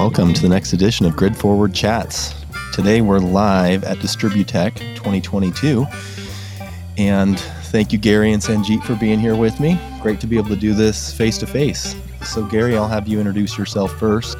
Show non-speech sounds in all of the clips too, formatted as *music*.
Welcome to the next edition of Grid Forward Chats. Today we're live at Distributech 2022. And thank you, Gary and Sanjeet, for being here with me. Great to be able to do this face to face. So, Gary, I'll have you introduce yourself first.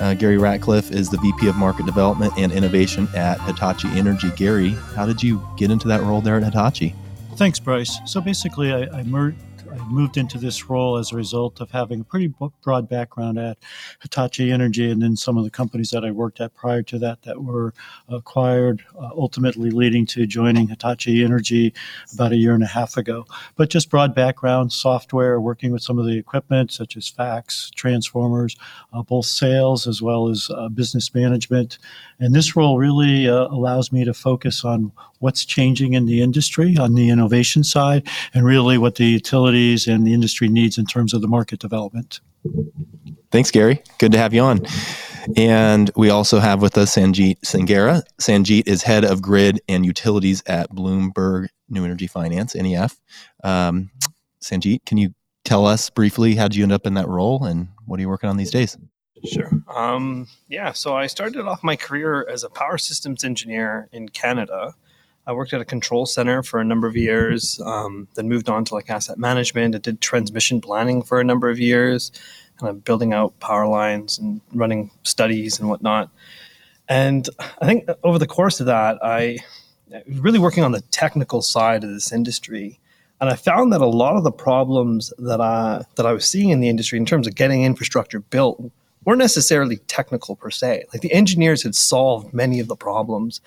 Uh, Gary Ratcliffe is the VP of Market Development and Innovation at Hitachi Energy. Gary, how did you get into that role there at Hitachi? Thanks, Bryce. So basically, I, I, mer- I moved into this role as a result of having a pretty broad background at Hitachi Energy and then some of the companies that I worked at prior to that that were acquired, uh, ultimately leading to joining Hitachi Energy about a year and a half ago. But just broad background, software, working with some of the equipment such as FACTS, transformers, uh, both sales as well as uh, business management. And this role really uh, allows me to focus on what's changing in the industry on the innovation side and really what the utilities and the industry needs in terms of the market development. Thanks, Gary. Good to have you on. And we also have with us Sanjeet Sangera. Sanjeet is head of grid and utilities at Bloomberg New Energy Finance, NEF. Um, Sanjeet, can you tell us briefly how did you end up in that role and what are you working on these days? Sure. Um, yeah, so I started off my career as a power systems engineer in Canada. I worked at a control center for a number of years, um, then moved on to like asset management. I did transmission planning for a number of years, kind of building out power lines and running studies and whatnot. And I think over the course of that, I was really working on the technical side of this industry. And I found that a lot of the problems that I that I was seeing in the industry in terms of getting infrastructure built weren't necessarily technical per se. Like the engineers had solved many of the problems.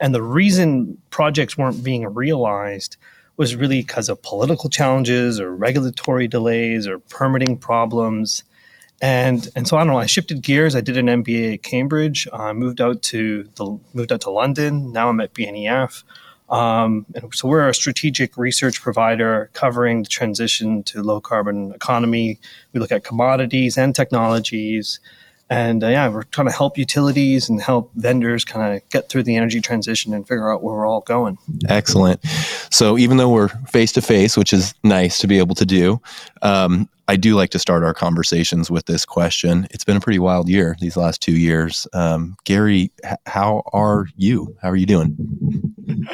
And the reason projects weren't being realized was really because of political challenges or regulatory delays or permitting problems. And and so I don't know. I shifted gears. I did an MBA at Cambridge. I uh, moved out to the moved out to London. Now I'm at BNEF. Um, and so we're a strategic research provider covering the transition to low carbon economy. We look at commodities and technologies. And uh, yeah, we're trying to help utilities and help vendors kind of get through the energy transition and figure out where we're all going. Excellent. So even though we're face to face, which is nice to be able to do, um, I do like to start our conversations with this question. It's been a pretty wild year these last two years. Um, Gary, h- how are you? How are you doing? *laughs*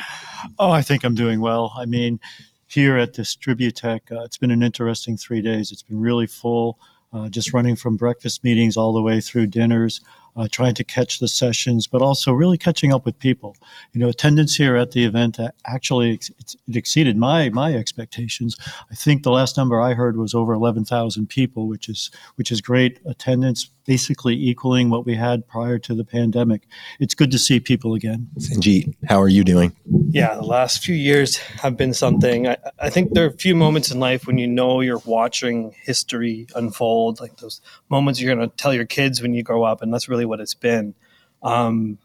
Oh, I think I'm doing well. I mean, here at Distributech, uh, it's been an interesting three days. It's been really full, uh, just running from breakfast meetings all the way through dinners uh, trying to catch the sessions, but also really catching up with people. You know, attendance here at the event actually it exceeded my my expectations. I think the last number I heard was over eleven thousand people, which is which is great attendance, basically equaling what we had prior to the pandemic. It's good to see people again. Sanjeet, how are you doing? Yeah, the last few years have been something. I, I think there are a few moments in life when you know you're watching history unfold, like those moments you're going to tell your kids when you grow up, and that's really what it's been. Um,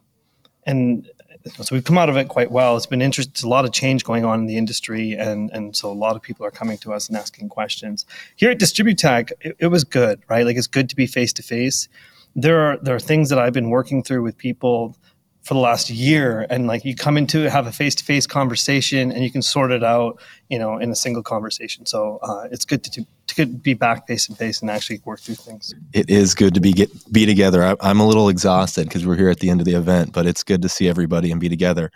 and so we've come out of it quite well. It's been interesting. a lot of change going on in the industry, and and so a lot of people are coming to us and asking questions. Here at Distributech, it, it was good, right? Like it's good to be face to face. There are there are things that I've been working through with people for the last year and like you come into have a face-to-face conversation and you can sort it out you know in a single conversation so uh, it's good to, to be back face to face and actually work through things. It is good to be get be together. I, i'm a little exhausted because we're here at the end of the event but it's good to see everybody and be together.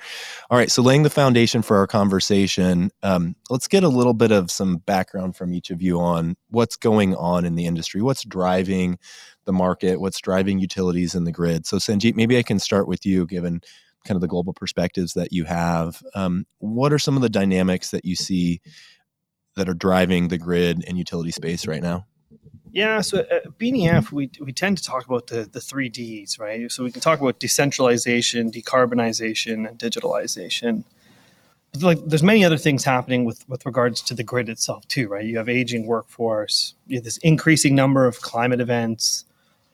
All right so laying the foundation for our conversation um, let's get a little bit of some background from each of you on what's going on in the industry. What's driving the market, what's driving utilities in the grid. So, Sanjeet, maybe I can start with you, given kind of the global perspectives that you have. Um, what are some of the dynamics that you see that are driving the grid and utility space right now? Yeah, so at BNEF, we, we tend to talk about the, the three Ds, right? So we can talk about decentralization, decarbonization, and digitalization. But like, there's many other things happening with, with regards to the grid itself, too, right? You have aging workforce, you have this increasing number of climate events,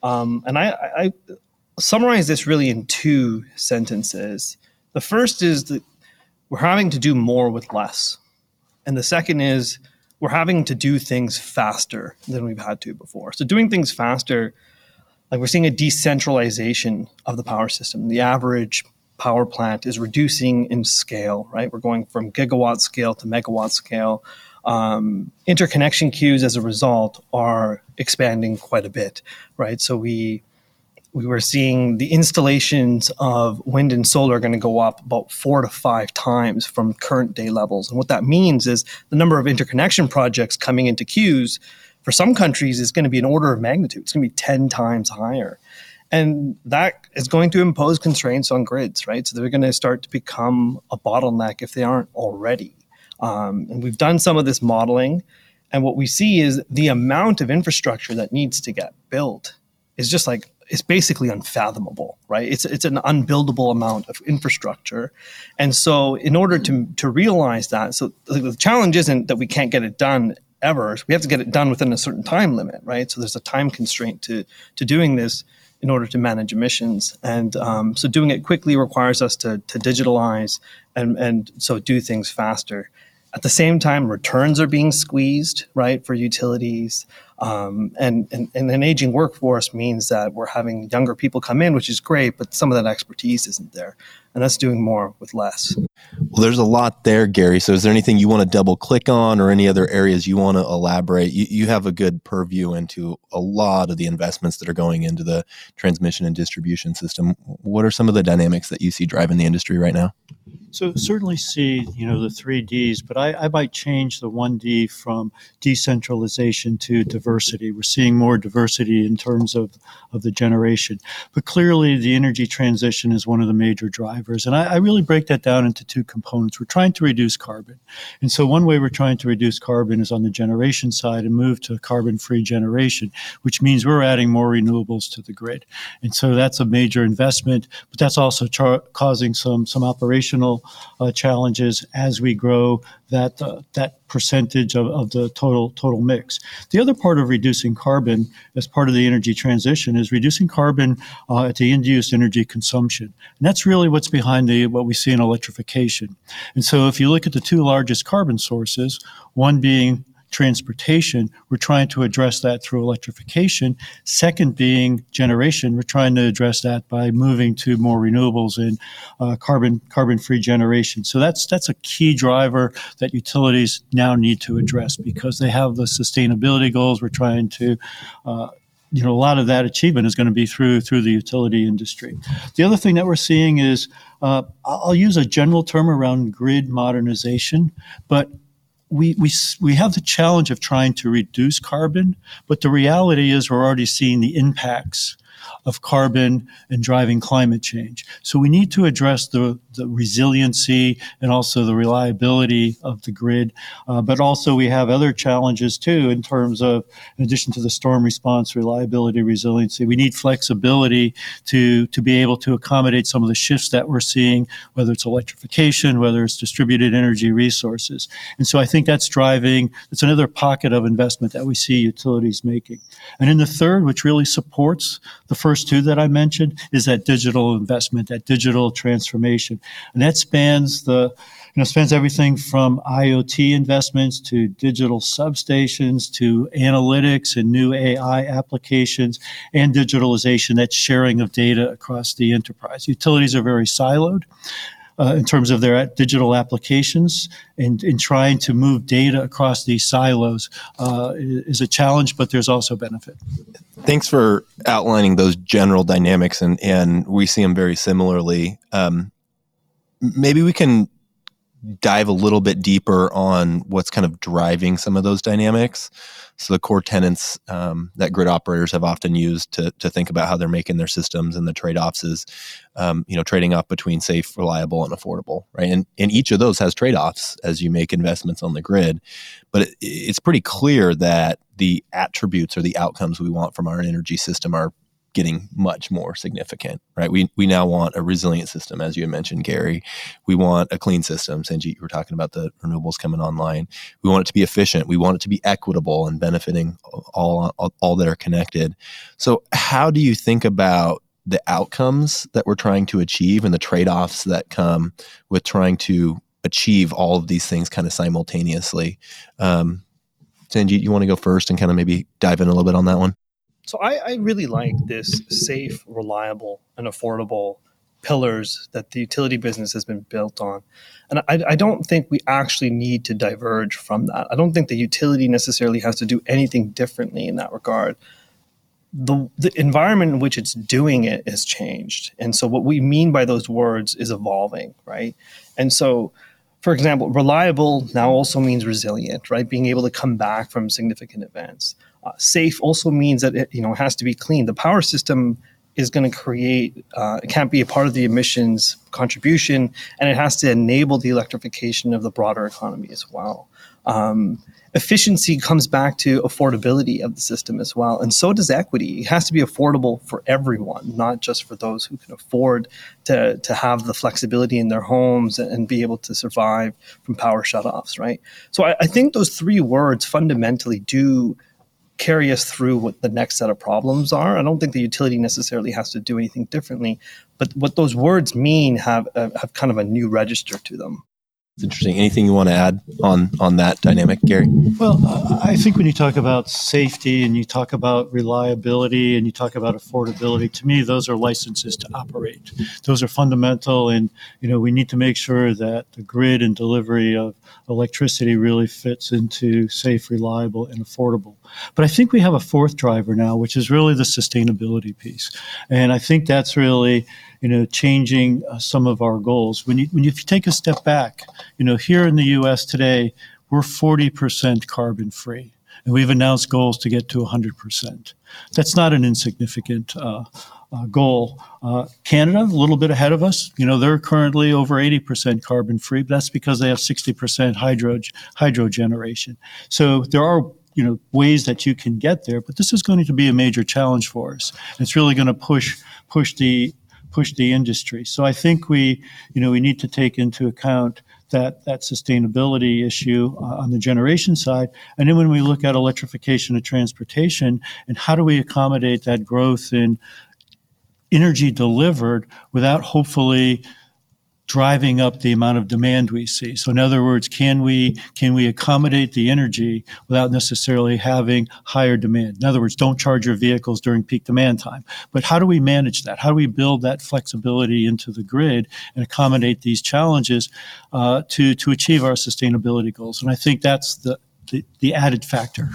um, and I, I, summarize this really in two sentences. The first is that we're having to do more with less. And the second is we're having to do things faster than we've had to before. So, doing things faster, like we're seeing a decentralization of the power system. The average power plant is reducing in scale, right? We're going from gigawatt scale to megawatt scale um, interconnection queues as a result are expanding quite a bit, right? So we we were seeing the installations of wind and solar are going to go up about four to five times from current day levels. And what that means is the number of interconnection projects coming into queues for some countries is going to be an order of magnitude. It's going to be 10 times higher. And that is going to impose constraints on grids, right? So they're going to start to become a bottleneck if they aren't already. Um, and we've done some of this modeling. And what we see is the amount of infrastructure that needs to get built is just like it's basically unfathomable, right? It's it's an unbuildable amount of infrastructure, and so in order to to realize that, so the challenge isn't that we can't get it done ever. We have to get it done within a certain time limit, right? So there's a time constraint to to doing this in order to manage emissions, and um, so doing it quickly requires us to to digitalize and and so do things faster. At the same time, returns are being squeezed, right, for utilities. Um, and, and, and an aging workforce means that we're having younger people come in, which is great, but some of that expertise isn't there. And that's doing more with less. Well, there's a lot there, Gary. So, is there anything you want to double click on or any other areas you want to elaborate? You, you have a good purview into a lot of the investments that are going into the transmission and distribution system. What are some of the dynamics that you see driving the industry right now? So certainly see, you know, the three Ds, but I, I might change the one D from decentralization to diversity. We're seeing more diversity in terms of, of the generation. But clearly the energy transition is one of the major drivers. And I, I really break that down into two components. We're trying to reduce carbon. And so one way we're trying to reduce carbon is on the generation side and move to carbon free generation, which means we're adding more renewables to the grid. And so that's a major investment, but that's also char- causing some, some operational uh, challenges as we grow that uh, that percentage of, of the total total mix. The other part of reducing carbon as part of the energy transition is reducing carbon uh, at the end use energy consumption, and that's really what's behind the what we see in electrification. And so, if you look at the two largest carbon sources, one being transportation, we're trying to address that through electrification. Second, being generation, we're trying to address that by moving to more renewables and uh, carbon carbon free generation. So that's that's a key driver that utilities now need to address because they have the sustainability goals. We're trying to uh, you know, a lot of that achievement is going to be through through the utility industry. The other thing that we're seeing is, uh, I'll use a general term around grid modernization, but we, we, we have the challenge of trying to reduce carbon, but the reality is we're already seeing the impacts of carbon and driving climate change. So we need to address the, the resiliency and also the reliability of the grid. Uh, but also we have other challenges too in terms of, in addition to the storm response, reliability, resiliency, we need flexibility to, to be able to accommodate some of the shifts that we're seeing, whether it's electrification, whether it's distributed energy resources. And so I think that's driving, it's another pocket of investment that we see utilities making. And in the third, which really supports the first two that I mentioned is that digital investment, that digital transformation. And that spans the, you know, spans everything from IoT investments to digital substations to analytics and new AI applications and digitalization, that sharing of data across the enterprise. Utilities are very siloed uh, in terms of their digital applications and in trying to move data across these silos uh, is a challenge, but there's also benefit. Thanks for outlining those general dynamics, and, and we see them very similarly. Um, maybe we can dive a little bit deeper on what's kind of driving some of those dynamics. So the core tenets um, that grid operators have often used to, to think about how they're making their systems and the trade-offs is, um, you know, trading off between safe, reliable, and affordable, right? And, and each of those has trade-offs as you make investments on the grid. But it, it's pretty clear that the attributes or the outcomes we want from our energy system are getting much more significant, right? We, we now want a resilient system, as you mentioned, Gary. We want a clean system. Sanjeet, you were talking about the renewables coming online. We want it to be efficient. We want it to be equitable and benefiting all, all, all that are connected. So, how do you think about the outcomes that we're trying to achieve and the trade offs that come with trying to achieve all of these things kind of simultaneously? Um, Sanjeet, you want to go first and kind of maybe dive in a little bit on that one? So I, I really like this safe, reliable, and affordable pillars that the utility business has been built on. And I, I, don't think we actually need to diverge from that. I don't think the utility necessarily has to do anything differently in that regard. the, the environment in which it's doing it has changed. And so what we mean by those words is evolving, right? And so for example, reliable now also means resilient, right? Being able to come back from significant events. Uh, safe also means that it, you know, has to be clean. The power system is going to create, uh, it can't be a part of the emissions contribution, and it has to enable the electrification of the broader economy as well. Um, efficiency comes back to affordability of the system as well. And so does equity. It has to be affordable for everyone, not just for those who can afford to, to have the flexibility in their homes and be able to survive from power shutoffs, right? So I, I think those three words fundamentally do carry us through what the next set of problems are. I don't think the utility necessarily has to do anything differently, but what those words mean have uh, have kind of a new register to them. It's interesting. Anything you want to add on on that dynamic, Gary? Well, I think when you talk about safety and you talk about reliability and you talk about affordability, to me, those are licenses to operate. Those are fundamental, and you know we need to make sure that the grid and delivery of electricity really fits into safe, reliable, and affordable. But I think we have a fourth driver now, which is really the sustainability piece, and I think that's really you know, changing uh, some of our goals. When you, when you, if you take a step back, you know, here in the U.S. today, we're 40% carbon free, and we've announced goals to get to 100%. That's not an insignificant uh, uh, goal. Uh, Canada, a little bit ahead of us. You know, they're currently over 80% carbon free, but that's because they have 60% hydro hydro generation. So there are you know ways that you can get there, but this is going to be a major challenge for us. It's really going to push push the push the industry. So I think we, you know, we need to take into account that that sustainability issue uh, on the generation side. And then when we look at electrification of transportation and how do we accommodate that growth in energy delivered without hopefully driving up the amount of demand we see. So in other words, can we can we accommodate the energy without necessarily having higher demand? In other words, don't charge your vehicles during peak demand time. But how do we manage that? How do we build that flexibility into the grid and accommodate these challenges uh, to to achieve our sustainability goals? And I think that's the the, the added factor.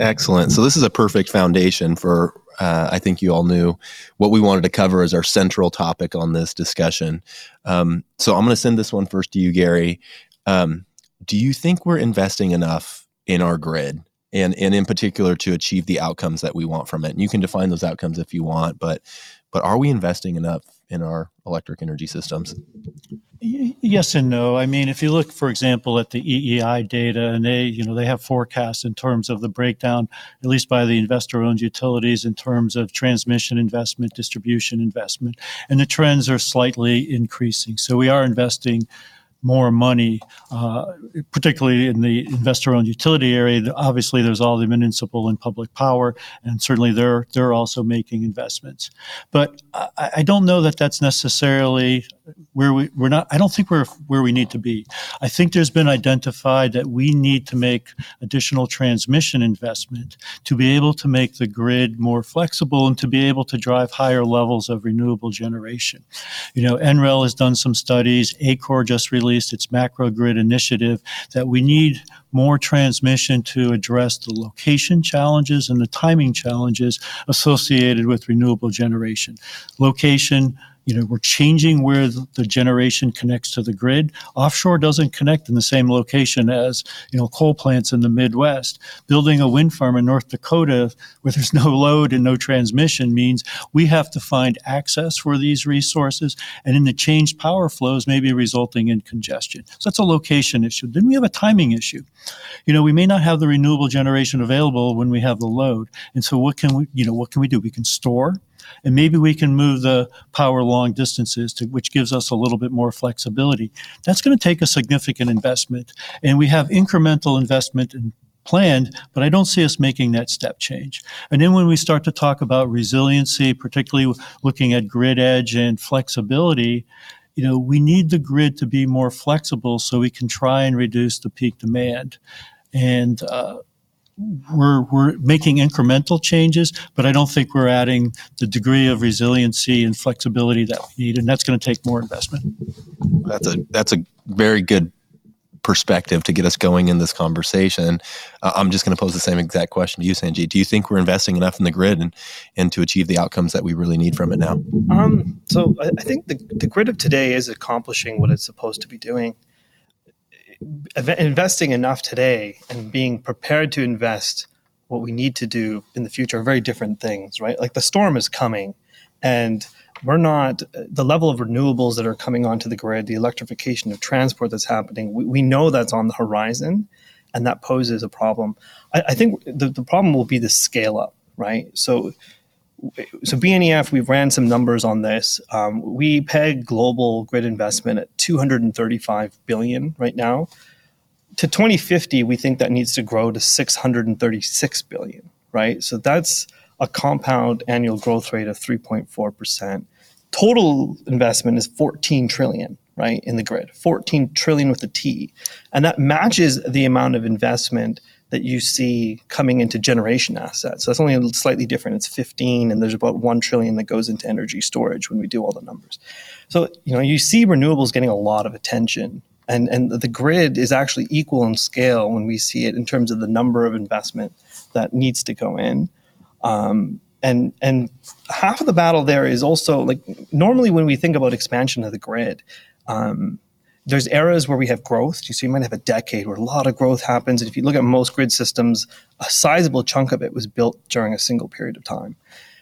Excellent. So this is a perfect foundation for uh, I think you all knew what we wanted to cover as our central topic on this discussion. Um, so I'm going to send this one first to you, Gary. Um, do you think we're investing enough in our grid? And, and in particular to achieve the outcomes that we want from it. And you can define those outcomes if you want, but but are we investing enough in our electric energy systems? Yes and no. I mean, if you look, for example, at the EEI data, and they, you know, they have forecasts in terms of the breakdown, at least by the investor-owned utilities, in terms of transmission investment, distribution investment, and the trends are slightly increasing. So we are investing more money, uh, particularly in the investor-owned utility area. Obviously, there's all the municipal and public power, and certainly they're they're also making investments. But I, I don't know that that's necessarily where we, we're not. I don't think we're where we need to be. I think there's been identified that we need to make additional transmission investment to be able to make the grid more flexible and to be able to drive higher levels of renewable generation. You know, NREL has done some studies. ACORE just released released its macro grid initiative that we need more transmission to address the location challenges and the timing challenges associated with renewable generation. Location, you know, we're changing where the generation connects to the grid. Offshore doesn't connect in the same location as, you know, coal plants in the Midwest. Building a wind farm in North Dakota where there's no load and no transmission means we have to find access for these resources. And in the changed power flows, maybe resulting in congestion. So that's a location issue. Then we have a timing issue. You know, we may not have the renewable generation available when we have the load. And so what can we, you know, what can we do? We can store and maybe we can move the power long distances to which gives us a little bit more flexibility that's going to take a significant investment and we have incremental investment in planned, but I don't see us making that step change. And then when we start to talk about resiliency, particularly looking at grid edge and flexibility, you know, we need the grid to be more flexible so we can try and reduce the peak demand. And uh, we're we're making incremental changes, but I don't think we're adding the degree of resiliency and flexibility that we need, and that's going to take more investment. That's a that's a very good perspective to get us going in this conversation, uh, I'm just going to pose the same exact question to you, Sanjeet. Do you think we're investing enough in the grid and, and to achieve the outcomes that we really need from it now? Um, so I, I think the, the grid of today is accomplishing what it's supposed to be doing. Investing enough today and being prepared to invest what we need to do in the future are very different things, right? Like the storm is coming and we're not the level of renewables that are coming onto the grid, the electrification of transport that's happening. We, we know that's on the horizon, and that poses a problem. I, I think the, the problem will be the scale up, right? So, so BNEF, we've ran some numbers on this. Um, we peg global grid investment at 235 billion right now. To 2050, we think that needs to grow to 636 billion, right? So that's a compound annual growth rate of 3.4%. Total investment is 14 trillion, right, in the grid. 14 trillion with a T. And that matches the amount of investment that you see coming into generation assets. So that's only slightly different. It's 15 and there's about 1 trillion that goes into energy storage when we do all the numbers. So, you know, you see renewables getting a lot of attention and and the grid is actually equal in scale when we see it in terms of the number of investment that needs to go in. Um, and and half of the battle there is also like normally when we think about expansion of the grid, um, there's eras where we have growth. So you might have a decade where a lot of growth happens. And if you look at most grid systems, a sizable chunk of it was built during a single period of time.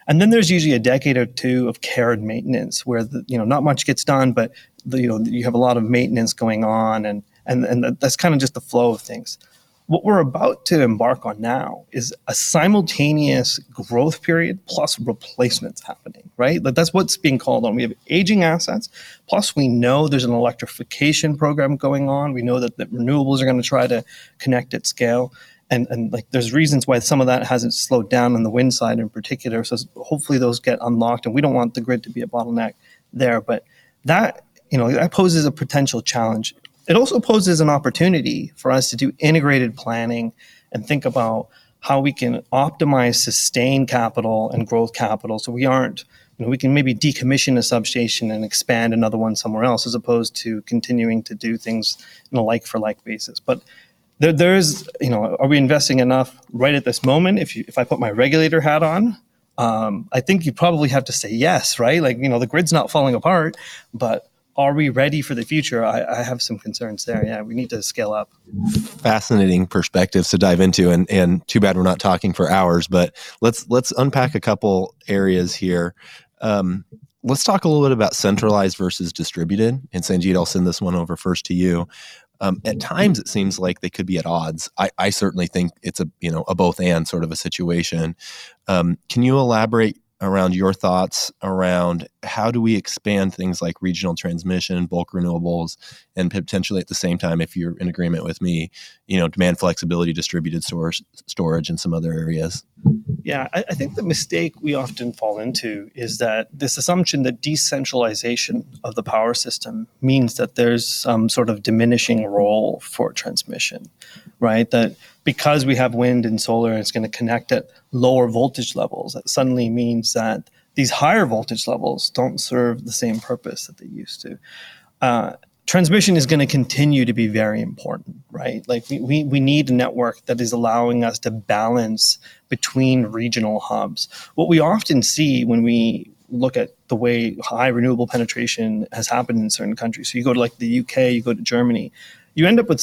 And then there's usually a decade or two of care and maintenance where the, you know not much gets done, but the, you know you have a lot of maintenance going on, and and and that's kind of just the flow of things. What we're about to embark on now is a simultaneous growth period plus replacements happening, right? That's what's being called on. We have aging assets, plus we know there's an electrification program going on. We know that, the renewables are going to try to connect at scale. And, and like there's reasons why some of that hasn't slowed down on the wind side in particular. So hopefully those get unlocked, and we don't want the grid to be a bottleneck there. But that you know that poses a potential challenge it also poses an opportunity for us to do integrated planning and think about how we can optimize sustain capital and growth capital so we aren't you know, we can maybe decommission a substation and expand another one somewhere else as opposed to continuing to do things in a like for like basis. But there, there's you know are we investing enough right at this moment? If you, if i put my regulator hat on um, i think you probably have to say yes right? Like you know the grid's not falling apart but are we ready for the future? I, I, have some concerns there. Yeah, we need to scale up. Fascinating perspectives to dive into, and and too bad we're not talking for hours. But let's let's unpack a couple areas here. Um, let's talk a little bit about centralized versus distributed. And Sanjeet, I'll send this one over first to you. Um, at times, it seems like they could be at odds. I, I, certainly think it's a you know a both and sort of a situation. Um, can you elaborate around your thoughts around how do we expand things like regional transmission, bulk renewables, and potentially at the same time, if you're in agreement with me, you know, demand flexibility, distributed source storage, and some other areas. Yeah, I, I think the mistake we often fall into is that this assumption that decentralization of the power system means that there's some sort of diminishing role for transmission, right? That because we have wind and solar, and it's going to connect at lower voltage levels. That suddenly means that these higher voltage levels don't serve the same purpose that they used to. Uh, transmission is going to continue to be very important, right? Like we, we, we need a network that is allowing us to balance between regional hubs. What we often see when we look at the way high renewable penetration has happened in certain countries. So you go to like the UK, you go to Germany, you end up with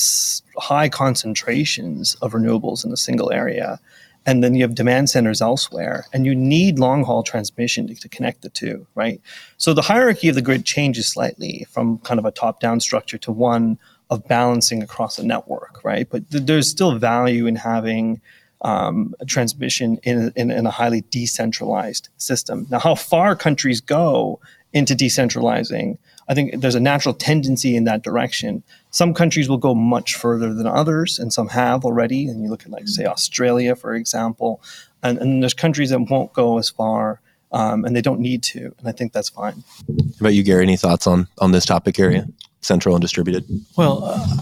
high concentrations of renewables in a single area. And then you have demand centers elsewhere, and you need long haul transmission to, to connect the two, right? So the hierarchy of the grid changes slightly from kind of a top down structure to one of balancing across a network, right? But th- there's still value in having um, transmission in, in, in, a highly decentralized system. Now, how far countries go into decentralizing I think there's a natural tendency in that direction. Some countries will go much further than others, and some have already. And you look at, like, say, Australia, for example, and, and there's countries that won't go as far, um, and they don't need to. And I think that's fine. How about you, Gary? Any thoughts on on this topic area, central and distributed? Well, uh,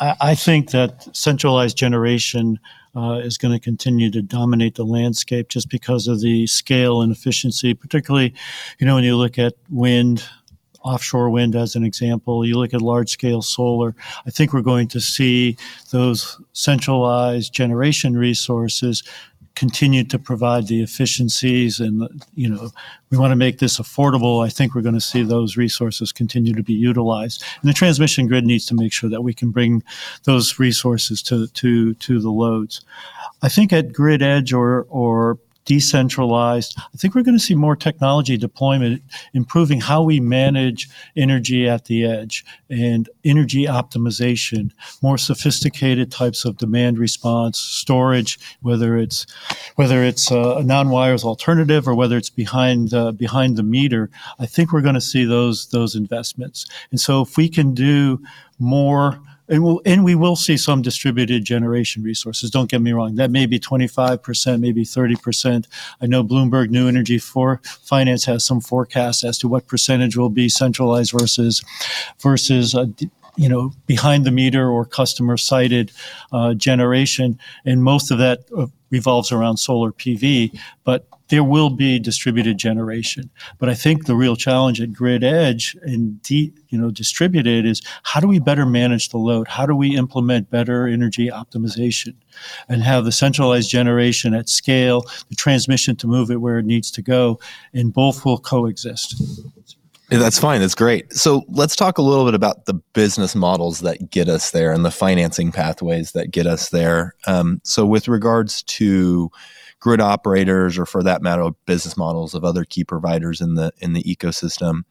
I, I think that centralized generation. Uh, is going to continue to dominate the landscape just because of the scale and efficiency, particularly, you know, when you look at wind, offshore wind as an example. You look at large scale solar. I think we're going to see those centralized generation resources continue to provide the efficiencies and you know we want to make this affordable i think we're going to see those resources continue to be utilized and the transmission grid needs to make sure that we can bring those resources to to to the loads i think at grid edge or or decentralized. I think we're going to see more technology deployment improving how we manage energy at the edge and energy optimization, more sophisticated types of demand response, storage, whether it's whether it's a non-wires alternative or whether it's behind uh, behind the meter. I think we're going to see those those investments. And so if we can do more and, we'll, and we will see some distributed generation resources. Don't get me wrong. That may be 25%, maybe 30%. I know Bloomberg New Energy for Finance has some forecasts as to what percentage will be centralized versus versus uh, you know behind the meter or customer sited uh, generation, and most of that uh, revolves around solar PV. But there will be distributed generation. But I think the real challenge at grid edge and de- you know distributed is how do we better manage the load? How do we implement better energy optimization and have the centralized generation at scale, the transmission to move it where it needs to go, and both will coexist. That's fine. That's great. So let's talk a little bit about the business models that get us there and the financing pathways that get us there. Um, so, with regards to grid operators or for that matter business models of other key providers in the in the ecosystem.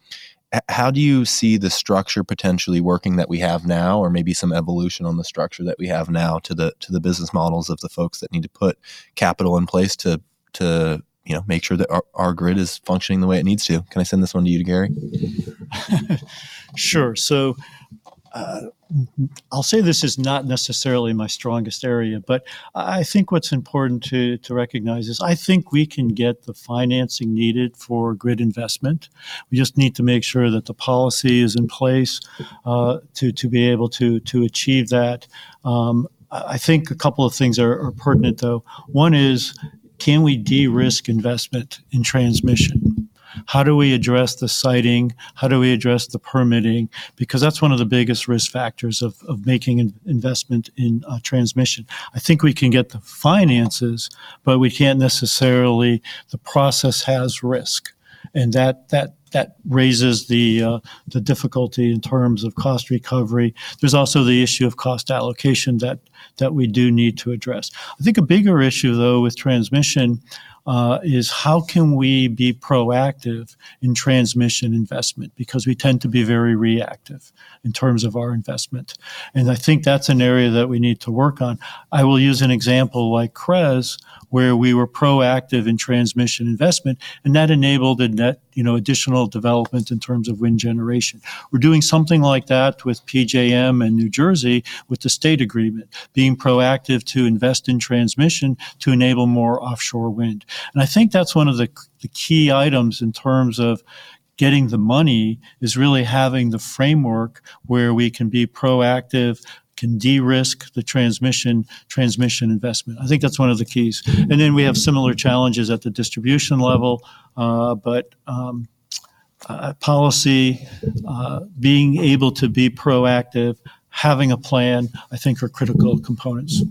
How do you see the structure potentially working that we have now or maybe some evolution on the structure that we have now to the to the business models of the folks that need to put capital in place to to you know make sure that our, our grid is functioning the way it needs to? Can i send this one to you gary? *laughs* Sure. So uh, I'll say this is not necessarily my strongest area, but I think what's important to, to recognize is I think we can get the financing needed for grid investment. We just need to make sure that the policy is in place uh, to, to be able to, to achieve that. Um, I think a couple of things are, are pertinent, though. One is can we de risk investment in transmission? How do we address the siting? How do we address the permitting? Because that's one of the biggest risk factors of, of making an investment in uh, transmission. I think we can get the finances, but we can't necessarily, the process has risk. And that, that that raises the uh, the difficulty in terms of cost recovery. There's also the issue of cost allocation that that we do need to address. I think a bigger issue, though, with transmission uh, is how can we be proactive in transmission investment because we tend to be very reactive in terms of our investment. And I think that's an area that we need to work on. I will use an example like CREZ, where we were proactive in transmission investment, and that enabled a net, you know, additional development in terms of wind generation. We're doing something like that with PJM and New Jersey with the state agreement, being proactive to invest in transmission to enable more offshore wind. And I think that's one of the, the key items in terms of getting the money is really having the framework where we can be proactive can de-risk the transmission transmission investment. I think that's one of the keys. And then we have similar challenges at the distribution level, uh, but um, uh, policy, uh, being able to be proactive, having a plan, I think are critical components.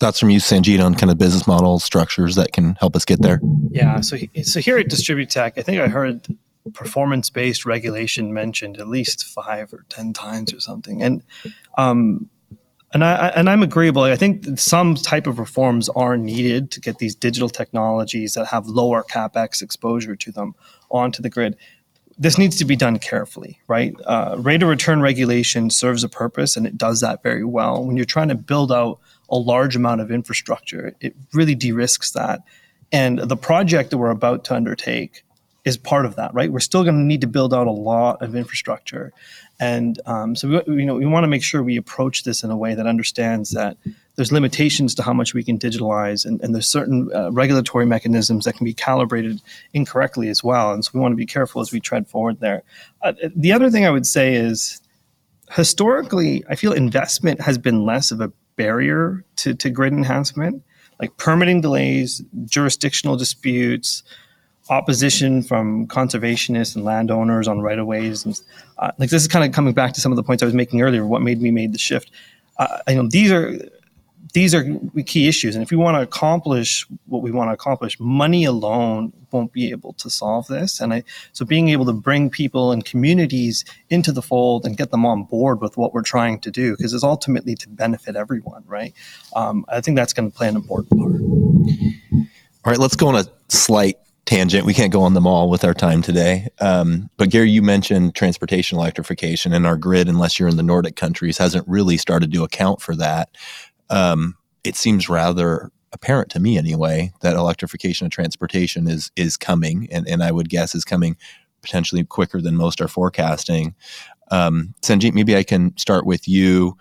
Thoughts from you, Sanjeet, on kind of business model structures that can help us get there? Yeah. So, so here at DistribuTech, I think I heard performance based regulation mentioned at least five or ten times or something, and um, and I and I'm agreeable. I think some type of reforms are needed to get these digital technologies that have lower capex exposure to them onto the grid this needs to be done carefully, right? Uh, rate of return regulation serves a purpose and it does that very well. When you're trying to build out a large amount of infrastructure, it really de risks that. And the project that we're about to undertake is part of that, right? We're still going to need to build out a lot of infrastructure. And um, so, we, you know, we want to make sure we approach this in a way that understands that there's limitations to how much we can digitalize, and, and there's certain uh, regulatory mechanisms that can be calibrated incorrectly as well. And so, we want to be careful as we tread forward there. Uh, the other thing I would say is, historically, I feel investment has been less of a barrier to, to grid enhancement, like permitting delays, jurisdictional disputes opposition from conservationists and landowners on right of ways. And uh, like this is kind of coming back to some of the points I was making earlier. What made me made the shift? Uh, you know, these are these are key issues, and if we want to accomplish what we want to accomplish, money alone won't be able to solve this. And I, so being able to bring people and communities into the fold and get them on board with what we're trying to do, because it's ultimately to benefit everyone, right? Um, I think that's going to play an important part. All right, let's go on a slight tangent. We can't go on them all with our time today. Um, but Gary, you mentioned transportation electrification, and our grid, unless you're in the Nordic countries, hasn't really started to account for that. Um, it seems rather apparent to me, anyway, that electrification of transportation is is coming, and, and I would guess is coming potentially quicker than most are forecasting. Um, Sanjeet, maybe I can start with you.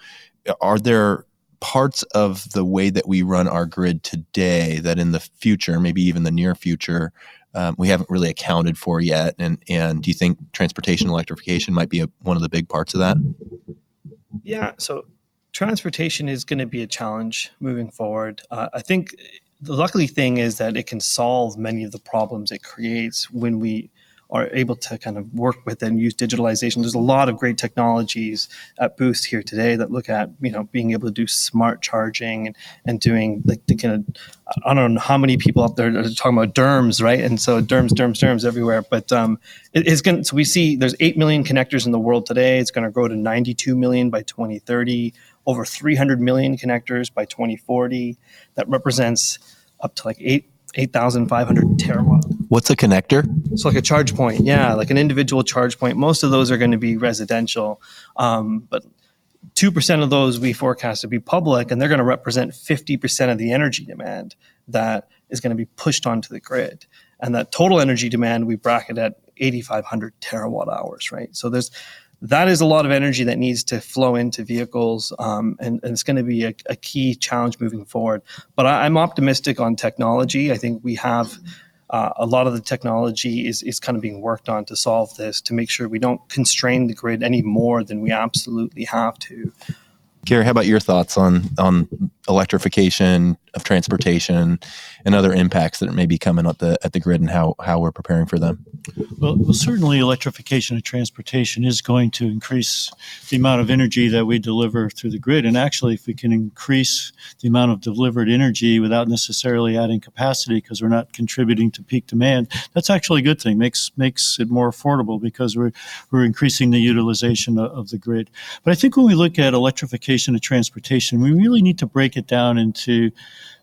Are there parts of the way that we run our grid today that in the future, maybe even the near future, um, we haven't really accounted for yet? And and do you think transportation electrification might be a, one of the big parts of that? Yeah. So transportation is going to be a challenge moving forward. Uh, I think the luckily thing is that it can solve many of the problems it creates when we are able to kind of work with and use digitalization. There's a lot of great technologies at Boost here today that look at you know being able to do smart charging and, and doing like the kind of I don't know how many people out there are talking about DERMS, right? And so DERMS, DERMS, DERMS everywhere. But um, it is going. So we see there's eight million connectors in the world today. It's going to grow to 92 million by 2030. Over 300 million connectors by 2040. That represents up to like eight 8,500 terawatt. What's a connector? It's like a charge point. Yeah, like an individual charge point. Most of those are going to be residential, um, but 2% of those we forecast to be public, and they're going to represent 50% of the energy demand that is going to be pushed onto the grid. And that total energy demand we bracket at 8,500 terawatt hours, right? So there's that is a lot of energy that needs to flow into vehicles, um, and, and, it's going to be a, a, key challenge moving forward. But I, am optimistic on technology. I think we have uh, a lot of the technology is, is kind of being worked on to solve this, to make sure we don't constrain the grid any more than we absolutely have to. Gary, how about your thoughts on on electrification of transportation and other impacts that may be coming at the at the grid and how how we're preparing for them? Well, well, certainly electrification of transportation is going to increase the amount of energy that we deliver through the grid. And actually, if we can increase the amount of delivered energy without necessarily adding capacity because we're not contributing to peak demand, that's actually a good thing. makes makes it more affordable because we're we're increasing the utilization of, of the grid. But I think when we look at electrification of transportation, we really need to break it down into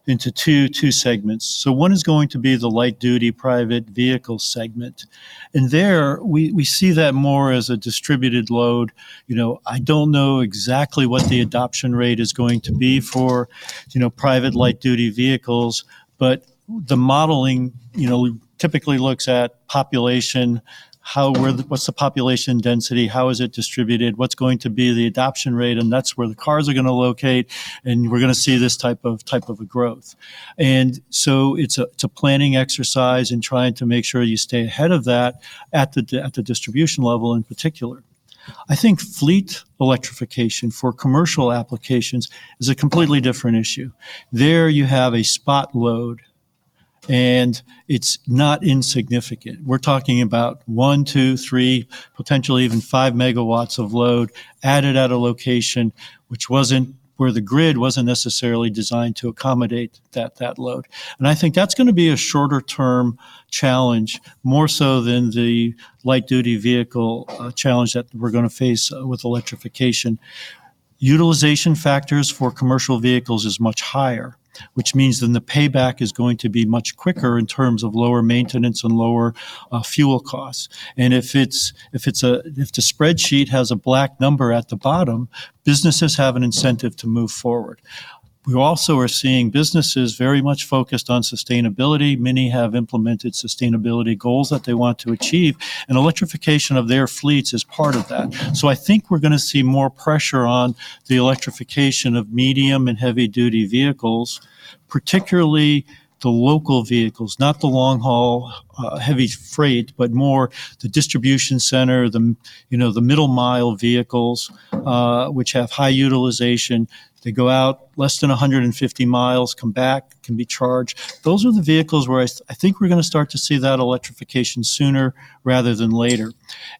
into two two segments. So one is going to be the light duty private vehicle segment. And there we, we see that more as a distributed load. You know, I don't know exactly what the adoption rate is going to be for, you know, private light duty vehicles, but the modeling, you know, typically looks at population, how where the, what's the population density how is it distributed what's going to be the adoption rate and that's where the cars are going to locate and we're going to see this type of type of a growth and so it's a it's a planning exercise in trying to make sure you stay ahead of that at the at the distribution level in particular I think fleet electrification for commercial applications is a completely different issue. There you have a spot load and it's not insignificant. We're talking about one, two, three, potentially even five megawatts of load added at a location which wasn't where the grid wasn't necessarily designed to accommodate that that load. And I think that's going to be a shorter term challenge, more so than the light duty vehicle uh, challenge that we're going to face uh, with electrification. Utilization factors for commercial vehicles is much higher which means then the payback is going to be much quicker in terms of lower maintenance and lower uh, fuel costs. And if it's if it's a if the spreadsheet has a black number at the bottom, businesses have an incentive to move forward. We also are seeing businesses very much focused on sustainability. Many have implemented sustainability goals that they want to achieve, and electrification of their fleets is part of that. So I think we're going to see more pressure on the electrification of medium and heavy duty vehicles, particularly the local vehicles, not the long haul uh, heavy freight, but more the distribution center, the you know the middle mile vehicles, uh, which have high utilization They go out less than 150 miles, come back, can be charged. Those are the vehicles where I, th- I think we're going to start to see that electrification sooner rather than later.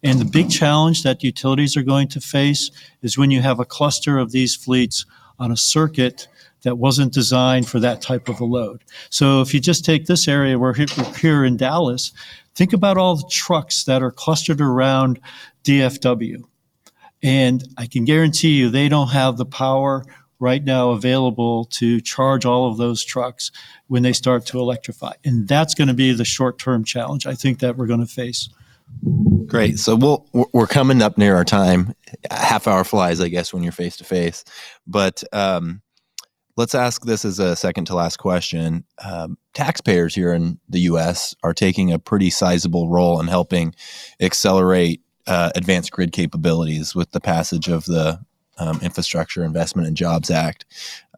And the big challenge that utilities are going to face is when you have a cluster of these fleets on a circuit that wasn't designed for that type of a load. So if you just take this area, where we're here in Dallas, think about all the trucks that are clustered around DFW. And I can guarantee you they don't have the power right now available to charge all of those trucks when they start to electrify. And that's going to be the short term challenge I think that we're going to face. Great. So we'll, we're coming up near our time. Half hour flies, I guess, when you're face to face. But um, let's ask this as a second to last question. Um, taxpayers here in the U.S. are taking a pretty sizable role in helping accelerate uh, advanced grid capabilities with the passage of the um, Infrastructure Investment and Jobs Act.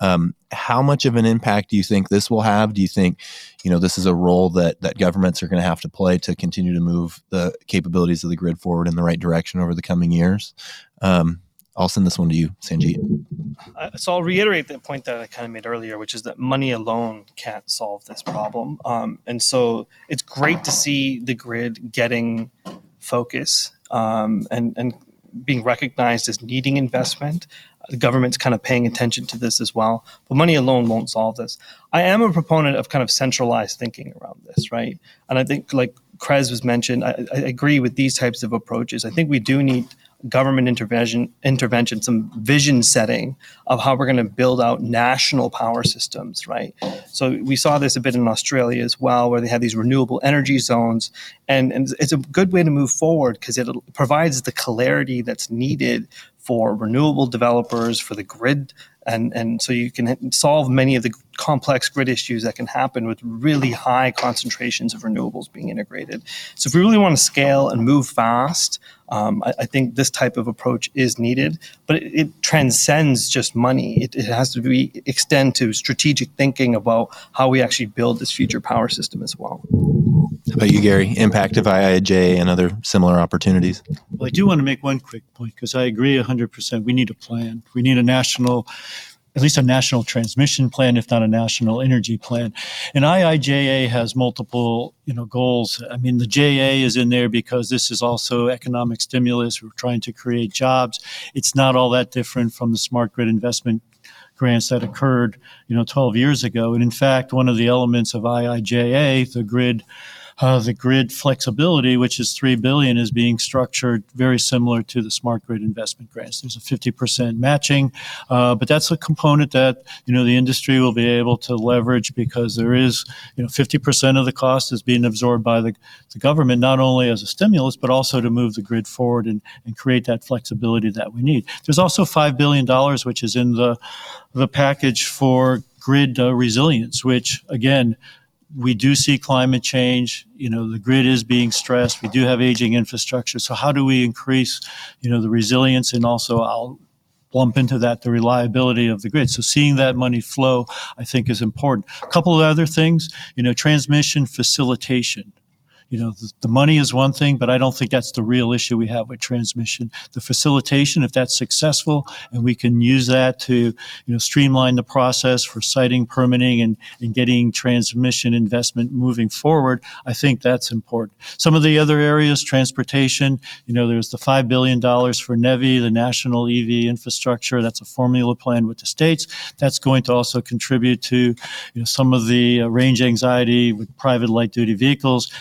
Um, how much of an impact do you think this will have? Do you think, you know, this is a role that that governments are going to have to play to continue to move the capabilities of the grid forward in the right direction over the coming years? Um, I'll send this one to you, Sanjeet. Uh, so I'll reiterate the point that I kind of made earlier, which is that money alone can't solve this problem. Um, and so it's great to see the grid getting focus um, and, and being recognized as needing investment. The government's kind of paying attention to this as well. But money alone won't solve this. I am a proponent of kind of centralized thinking around this, right? And I think, like Krez was mentioned, I, I agree with these types of approaches. I think we do need government intervention, intervention, some vision setting of how we're going to build out national power systems, right? So we saw this a bit in Australia as well, where they have these renewable energy zones, and, and it's a good way to move forward because it provides the clarity that's needed for renewable developers, for the grid and and so you can solve many of the complex grid issues that can happen with really high concentrations of renewables being integrated. So if we really want to scale and move fast, um, I, I, think this type of approach is needed, but it, it transcends just money. It, it, has to be extend to strategic thinking about how we actually build this future power system as well. How about you, Gary? Impact of IIJ and other similar opportunities? Well, I do want to make one quick point because I agree 100%. We need a plan. We need a national at least a national transmission plan, if not a national energy plan. And IIJA has multiple, you know, goals. I mean, the JA is in there because this is also economic stimulus. We're trying to create jobs. It's not all that different from the smart grid investment grants that occurred, you know, 12 years ago. And in fact, one of the elements of IIJA, the grid uh, the grid flexibility, which is three billion, is being structured very similar to the smart grid investment grants. There's a 50% matching, uh, but that's a component that you know the industry will be able to leverage because there is you know 50% of the cost is being absorbed by the, the government, not only as a stimulus but also to move the grid forward and, and create that flexibility that we need. There's also five billion dollars, which is in the the package for grid uh, resilience, which again we do see climate change. You know, the grid is being stressed. We do have aging infrastructure. So how do we increase, you know, the resilience and also I'll lump into that the reliability of the grid. So seeing that money flow, I think, is important. A couple of other things, you know, transmission facilitation you know, the, the, money is one thing, but I don't think that's the real issue we have with transmission. The facilitation, if that's successful and we can use that to, you know, streamline the process for siting, permitting, and, and getting transmission investment moving forward, I think that's important. Some of the other areas, transportation, you know, there's the $5 billion for NEVI, the National EV Infrastructure. That's a formula plan with the states. That's going to also contribute to, you know, some of the uh, range anxiety with private light duty vehicles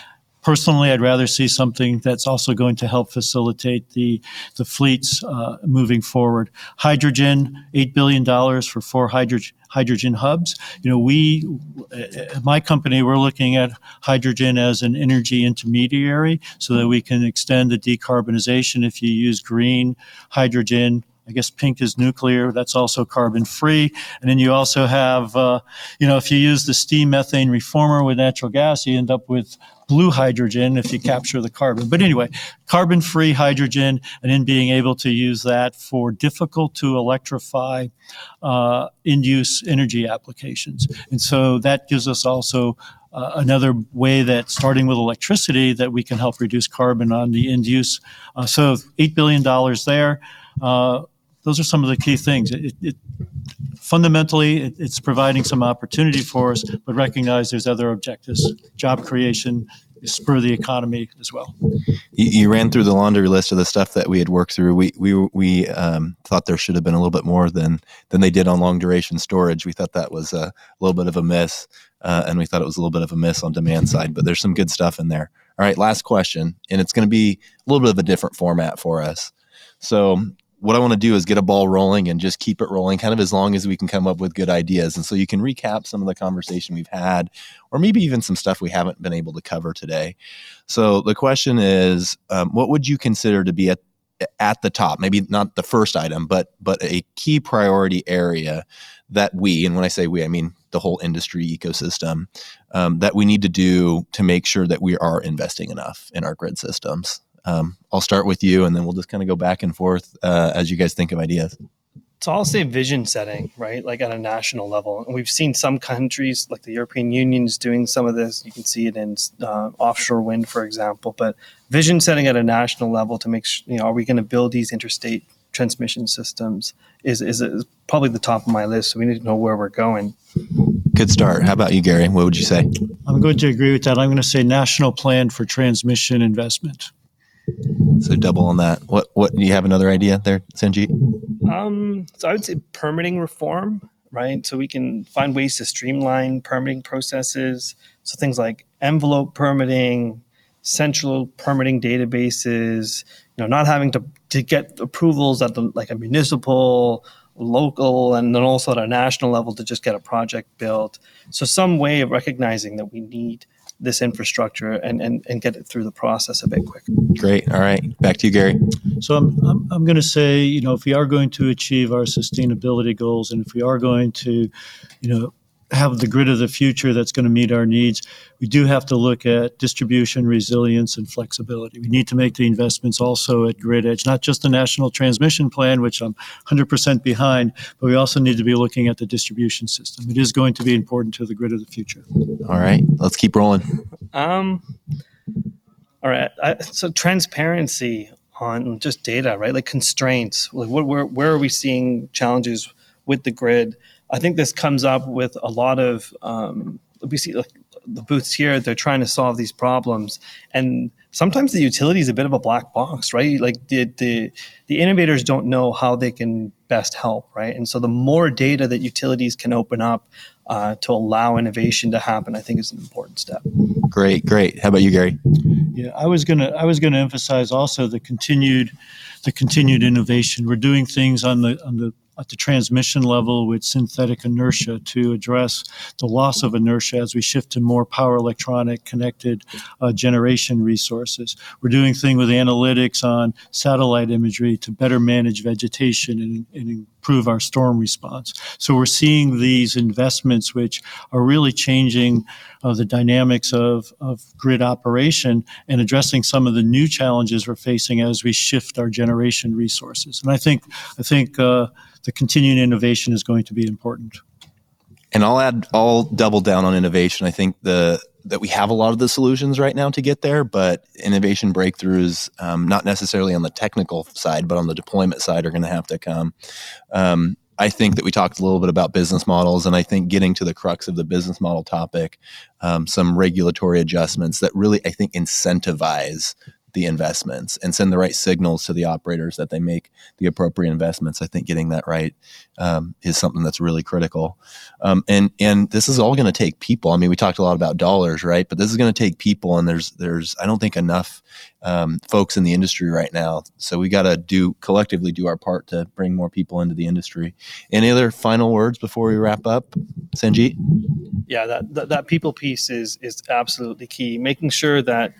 personally, I'd rather see something that's also going to help facilitate the the fleets uh, moving forward. Hydrogen, eight billion dollars for four hydrogen hydrogen hubs. You know, we at my company we're looking at hydrogen as an energy intermediary so that we can extend the decarbonization. If you use green hydrogen I guess pink is nuclear. That's also carbon free. And then you also have, uh, you know, if you use the steam methane reformer with natural gas, you end up with blue hydrogen if you capture the carbon. But anyway, carbon free hydrogen, and then being able to use that for difficult to electrify uh, in use energy applications. And so that gives us also uh, another way that starting with electricity that we can help reduce carbon on the end use. Uh, so $8 billion there. Those are some of the key things. It, it, fundamentally, it, it's providing some opportunity for us, but recognize there's other objectives: job creation, spur the economy as well. You, you, ran through the laundry list of the stuff that we had worked through. We we we um, thought there should have been a little bit more than than they did on long duration storage. We thought that was a little bit of a miss, uh, and we thought it was a little bit of a miss on demand side. But there's some good stuff in there. All right, last question, and it's going to be a little bit of a different format for us. So what I want to do is get a ball rolling and just keep it rolling kind of as long as we can come up with good ideas. And so you can recap some of the conversation we've had, or maybe even some stuff we haven't been able to cover today. So the question is, um, what would you consider to be at at the top maybe not the first item but but a key priority area that we and when i say we i mean the whole industry ecosystem um, that we need to do to make sure that we are investing enough in our grid systems um, I'll start with you, and then we'll just kind of go back and forth uh, as you guys think of ideas. So I'll say vision setting, right? Like at a national level, and we've seen some countries, like the European Union, is doing some of this. You can see it in uh, offshore wind, for example. But vision setting at a national level to make sure, you know, are we going to build these interstate transmission systems is, is, is probably the top of my list. So we need to know where we're going. Good start. How about you, Gary? What would you say? I'm going to agree with that. I'm going to say national plan for transmission investment. So double on that. What what do you have another idea there, Sanjeet? Um, so I would say permitting reform, right? So we can find ways to streamline permitting processes. So things like envelope permitting, central permitting databases, you know, not having to, to get approvals at the like a municipal, local, and then also at a national level to just get a project built. So some way of recognizing that we need this infrastructure and, and, and get it through the process a bit quicker. Great. All right. Back to you, Gary. So I'm, I'm, I'm going to say, you know, if we are going to achieve our sustainability goals and if we are going to, you know, have the grid of the future that's going to meet our needs, we do have to look at distribution, resilience, and flexibility. We need to make the investments also at grid edge, not just the national transmission plan, which I'm 100% behind, but we also need to be looking at the distribution system. It is going to be important to the grid of the future. All right, let's keep rolling. Um, all right, I, so transparency on just data, right? Like constraints. Like what, where, where are we seeing challenges with the grid? I think this comes up with a lot of um, we see like the booths here. They're trying to solve these problems, and sometimes the utility is a bit of a black box, right? Like the the the innovators don't know how they can best help, right? And so the more data that utilities can open up uh, to allow innovation to happen, I think is an important step. Great, great. How about you, Gary? Yeah, I was gonna I was gonna emphasize also the continued the continued innovation. We're doing things on the on the at the transmission level with synthetic inertia to address the loss of inertia as we shift to more power electronic connected uh, generation resources. We're doing things with analytics on satellite imagery to better manage vegetation and, and improve our storm response. So we're seeing these investments which are really changing uh, the dynamics of, of grid operation and addressing some of the new challenges we're facing as we shift our generation resources. And I think I think uh, the continuing innovation is going to be important. And I'll add, I'll double down on innovation. I think the that we have a lot of the solutions right now to get there, but innovation breakthroughs, um, not necessarily on the technical side, but on the deployment side, are going to have to come. Um, I think that we talked a little bit about business models, and I think getting to the crux of the business model topic, um, some regulatory adjustments that really, I think, incentivize the investments and send the right signals to the operators that they make the appropriate investments. I think getting that right um, is something that's really critical. Um, and and this is all going to take people. I mean, we talked a lot about dollars, right? But this is going to take people, and there's there's I don't think enough um, folks in the industry right now. So we got to do collectively do our part to bring more people into the industry. Any other final words before we wrap up, Sanjeet? Yeah, that, that, that people piece is is absolutely key. Making sure that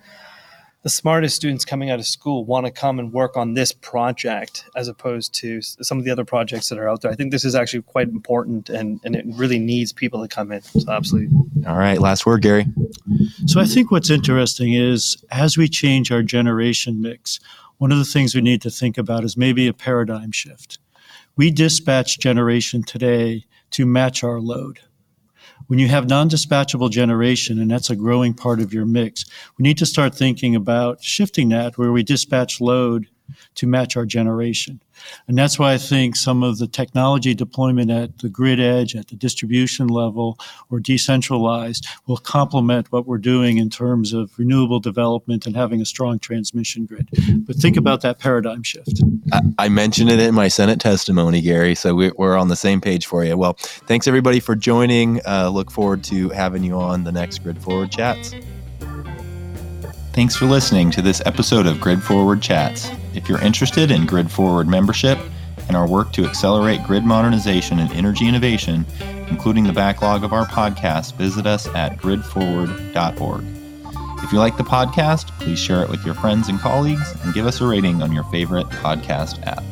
the smartest students coming out of school want to come and work on this project as opposed to some of the other projects that are out there. I think this is actually quite important and, and it really needs people to come in. So, absolutely. All right. Last word, Gary. So, I think what's interesting is as we change our generation mix, one of the things we need to think about is maybe a paradigm shift. We dispatch generation today to match our load. When you have non dispatchable generation, and that's a growing part of your mix, we need to start thinking about shifting that where we dispatch load to match our generation. And that's why I think some of the technology deployment at the grid edge, at the distribution level, or decentralized will complement what we're doing in terms of renewable development and having a strong transmission grid. But think about that paradigm shift. I, I mentioned it in my Senate testimony, Gary, so we, are on the same page for you. Well, thanks everybody for joining. Uh, look forward to having you on the next Grid Forward Chats. Thanks for listening to this episode of Grid Forward Chats. If you're interested in Grid Forward membership and our work to accelerate grid modernization and energy innovation, including the backlog of our podcast, visit us at gridforward.org. If you like the podcast, please share it with your friends and colleagues and give us a rating on your favorite podcast app.